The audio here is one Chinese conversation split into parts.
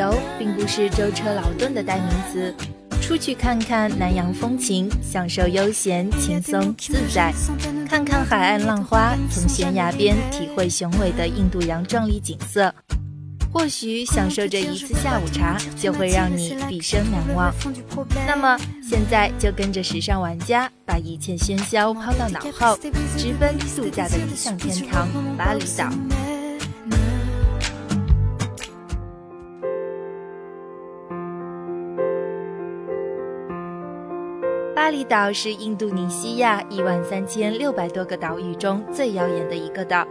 游并不是舟车劳顿的代名词，出去看看南洋风情，享受悠闲轻松自在，看看海岸浪花，从悬崖边体会雄伟的印度洋壮丽景色。或许享受这一次下午茶，就会让你毕生难忘。那么，现在就跟着时尚玩家，把一切喧嚣抛到脑后，直奔度假的理想天堂——巴厘岛。岛是印度尼西亚一万三千六百多个岛屿中最耀眼的一个岛。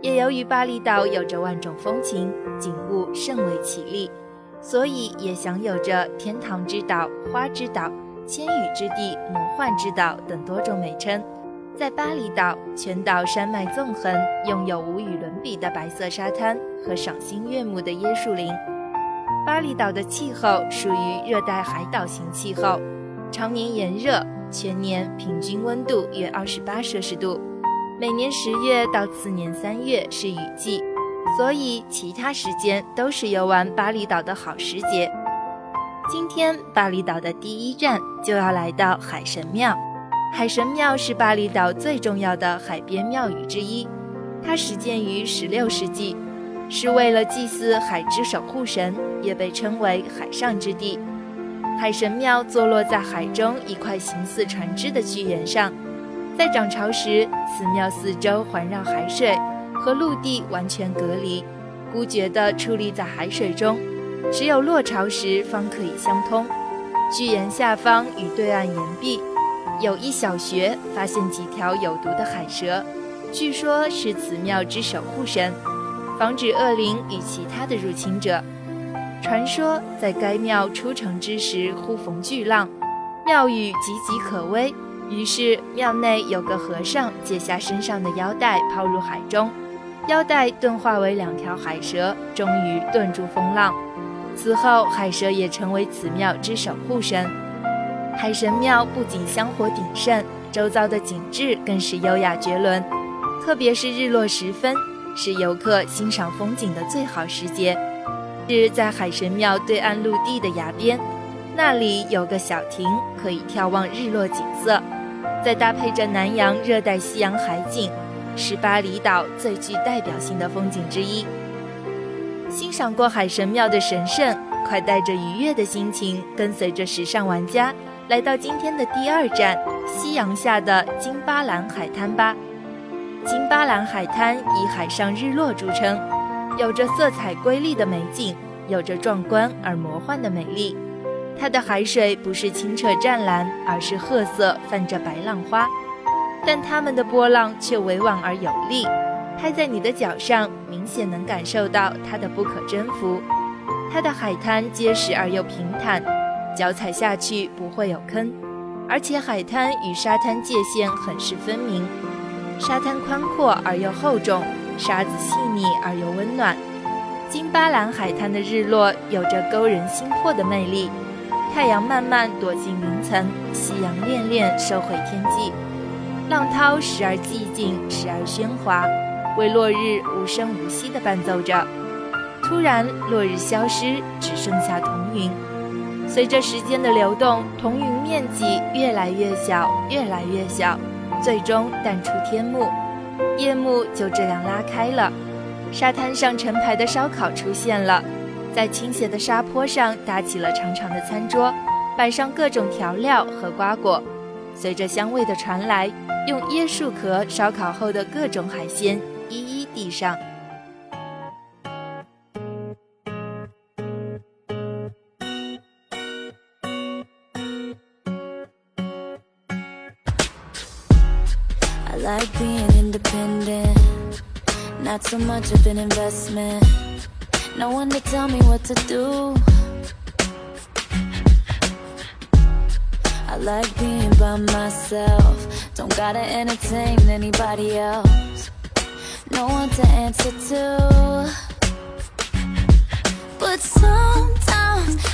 也由于巴厘岛有着万种风情，景物甚为绮丽，所以也享有着“天堂之岛”“花之岛”“千羽之地”“魔幻之岛”等多种美称。在巴厘岛，全岛山脉纵横，拥有无与伦比的白色沙滩和赏心悦目的椰树林。巴厘岛的气候属于热带海岛型气候，常年炎热，全年平均温度约二十八摄氏度。每年十月到次年三月是雨季，所以其他时间都是游玩巴厘岛的好时节。今天巴厘岛的第一站就要来到海神庙。海神庙是巴厘岛最重要的海边庙宇之一，它始建于十六世纪，是为了祭祀海之守护神，也被称为海上之地。海神庙坐落在海中一块形似船只的巨岩上。在涨潮时，此庙四周环绕海水，和陆地完全隔离，孤绝地矗立在海水中，只有落潮时方可以相通。巨岩下方与对岸岩壁，有一小穴，发现几条有毒的海蛇，据说是此庙之守护神，防止恶灵与其他的入侵者。传说在该庙出城之时，忽逢巨浪，庙宇岌岌可危。于是庙内有个和尚解下身上的腰带抛入海中，腰带顿化为两条海蛇，终于顿住风浪。此后海蛇也成为此庙之守护神。海神庙不仅香火鼎盛，周遭的景致更是优雅绝伦，特别是日落时分，是游客欣赏风景的最好时节。是在海神庙对岸陆地的崖边，那里有个小亭，可以眺望日落景色。再搭配着南洋热带夕阳海景，是巴厘岛最具代表性的风景之一。欣赏过海神庙的神圣，快带着愉悦的心情，跟随着时尚玩家来到今天的第二站——夕阳下的金巴兰海滩吧。金巴兰海滩以海上日落著称，有着色彩瑰丽的美景，有着壮观而魔幻的美丽。它的海水不是清澈湛蓝，而是褐色，泛着白浪花，但它们的波浪却委婉而有力，拍在你的脚上，明显能感受到它的不可征服。它的海滩结实而又平坦，脚踩下去不会有坑，而且海滩与沙滩界限很是分明，沙滩宽阔而又厚重，沙子细腻而又温暖。金巴兰海滩的日落有着勾人心魄的魅力。太阳慢慢躲进云层，夕阳恋恋收回天际，浪涛时而寂静，时而喧哗，为落日无声无息地伴奏着。突然，落日消失，只剩下彤云。随着时间的流动，彤云面积越来越小，越来越小，最终淡出天幕。夜幕就这样拉开了，沙滩上成排的烧烤出现了。在倾斜的沙坡上搭起了长长的餐桌，摆上各种调料和瓜果。随着香味的传来，用椰树壳烧烤后的各种海鲜一一递上。No one to tell me what to do. I like being by myself. Don't gotta entertain anybody else. No one to answer to. But sometimes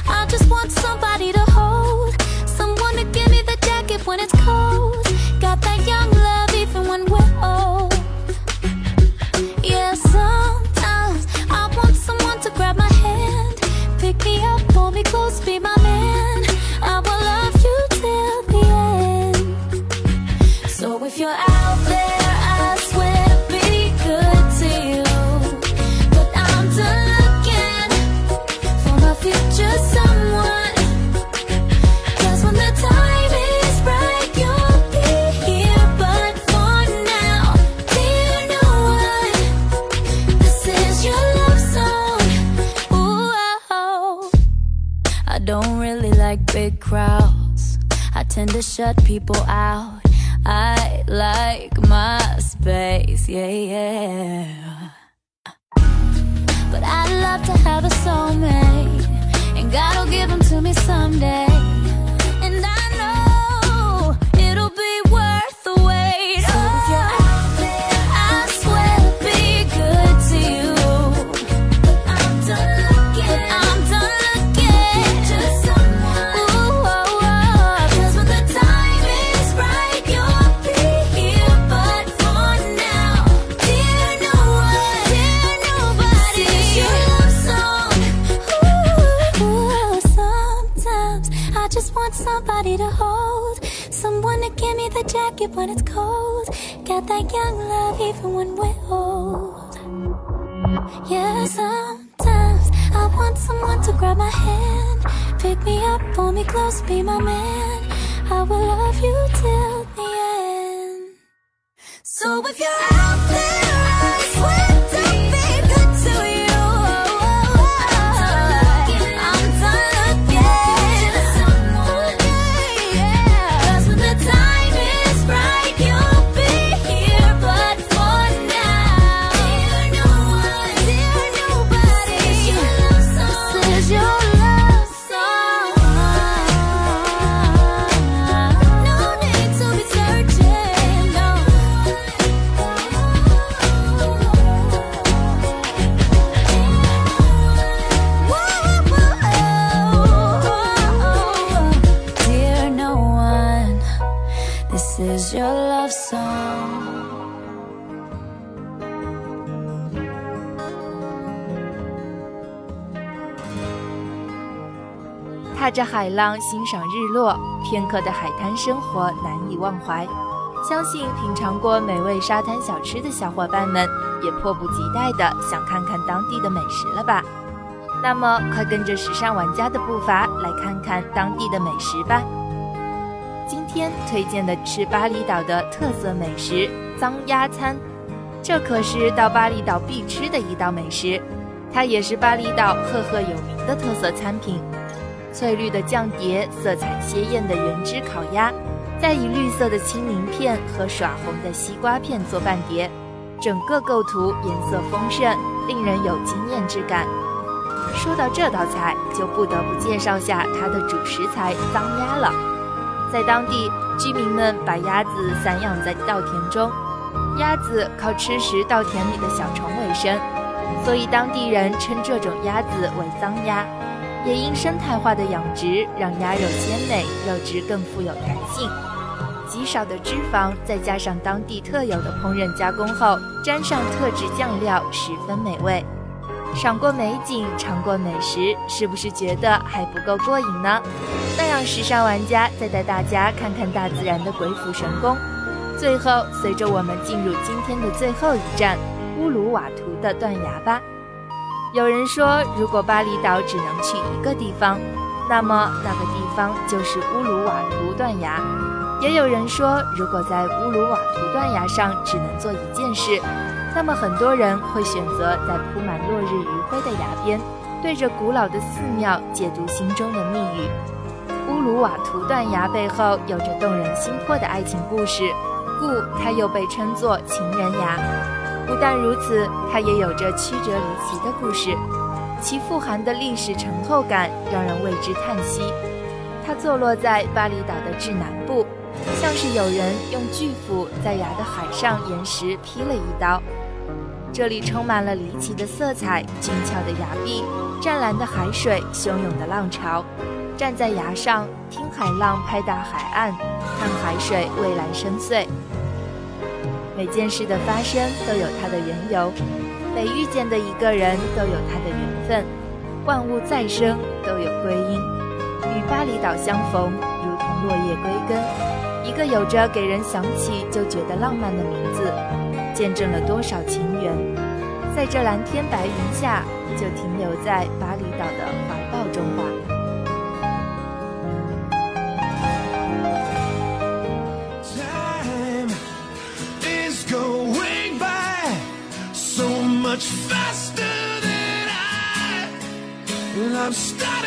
to shut people out. I like my space, yeah, yeah. But I'd love to have a soulmate, and God will give them to me someday. Got that young love even when we're old. Yeah, sometimes I want someone to grab my hand, pick me up, pull me close, be my man. I will love you till 着海浪欣赏日落，片刻的海滩生活难以忘怀。相信品尝过美味沙滩小吃的小伙伴们，也迫不及待的想看看当地的美食了吧？那么，快跟着时尚玩家的步伐来看看当地的美食吧。今天推荐的是巴厘岛的特色美食——脏鸭餐，这可是到巴厘岛必吃的一道美食，它也是巴厘岛赫赫有名的特色餐品。翠绿的酱碟，色彩鲜艳的原汁烤鸭，再以绿色的青柠片和耍红的西瓜片做伴碟，整个构图颜色丰盛，令人有惊艳之感。说到这道菜，就不得不介绍下它的主食材脏鸭了。在当地，居民们把鸭子散养在稻田中，鸭子靠吃食稻田里的小虫为生，所以当地人称这种鸭子为脏鸭。也因生态化的养殖，让鸭肉鲜美，肉质更富有弹性。极少的脂肪，再加上当地特有的烹饪加工后，沾上特制酱料，十分美味。赏过美景，尝过美食，是不是觉得还不够过瘾呢？那让时尚玩家再带大家看看大自然的鬼斧神工。最后，随着我们进入今天的最后一站——乌鲁瓦图的断崖吧。有人说，如果巴厘岛只能去一个地方，那么那个地方就是乌鲁瓦图断崖。也有人说，如果在乌鲁瓦图断崖上只能做一件事，那么很多人会选择在铺满落日余晖的崖边，对着古老的寺庙解读心中的密语。乌鲁瓦图断崖背后有着动人心魄的爱情故事，故它又被称作情人崖。不但如此，它也有着曲折离奇的故事，其富含的历史沉厚感让人为之叹息。它坐落在巴厘岛的至南部，像是有人用巨斧在崖的海上岩石劈了一刀。这里充满了离奇的色彩、俊俏的崖壁、湛蓝的海水、汹涌的浪潮。站在崖上，听海浪拍打海岸，看海水蔚蓝深邃。每件事的发生都有它的缘由，每遇见的一个人都有他的缘分，万物再生都有归因。与巴厘岛相逢，如同落叶归根，一个有着给人想起就觉得浪漫的名字，见证了多少情缘，在这蓝天白云下，就停留在巴厘岛的怀 I'm stuck.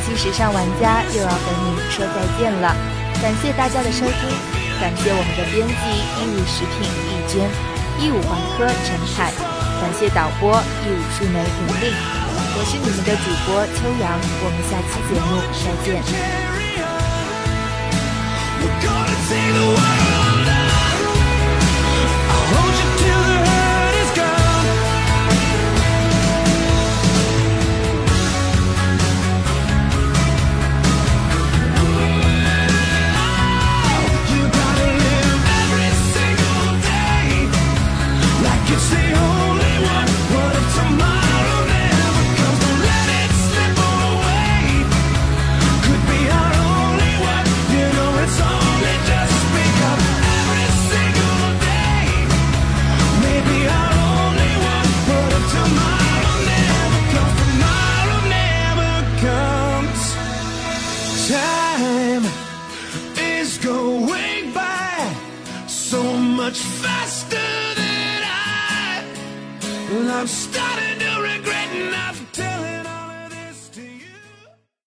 期时尚玩家又要和你说再见了，感谢大家的收听，感谢我们的编辑一五食品易娟，一五环科陈凯，感谢导播一五树莓云令，我是你们的主播秋阳，我们下期节目再见。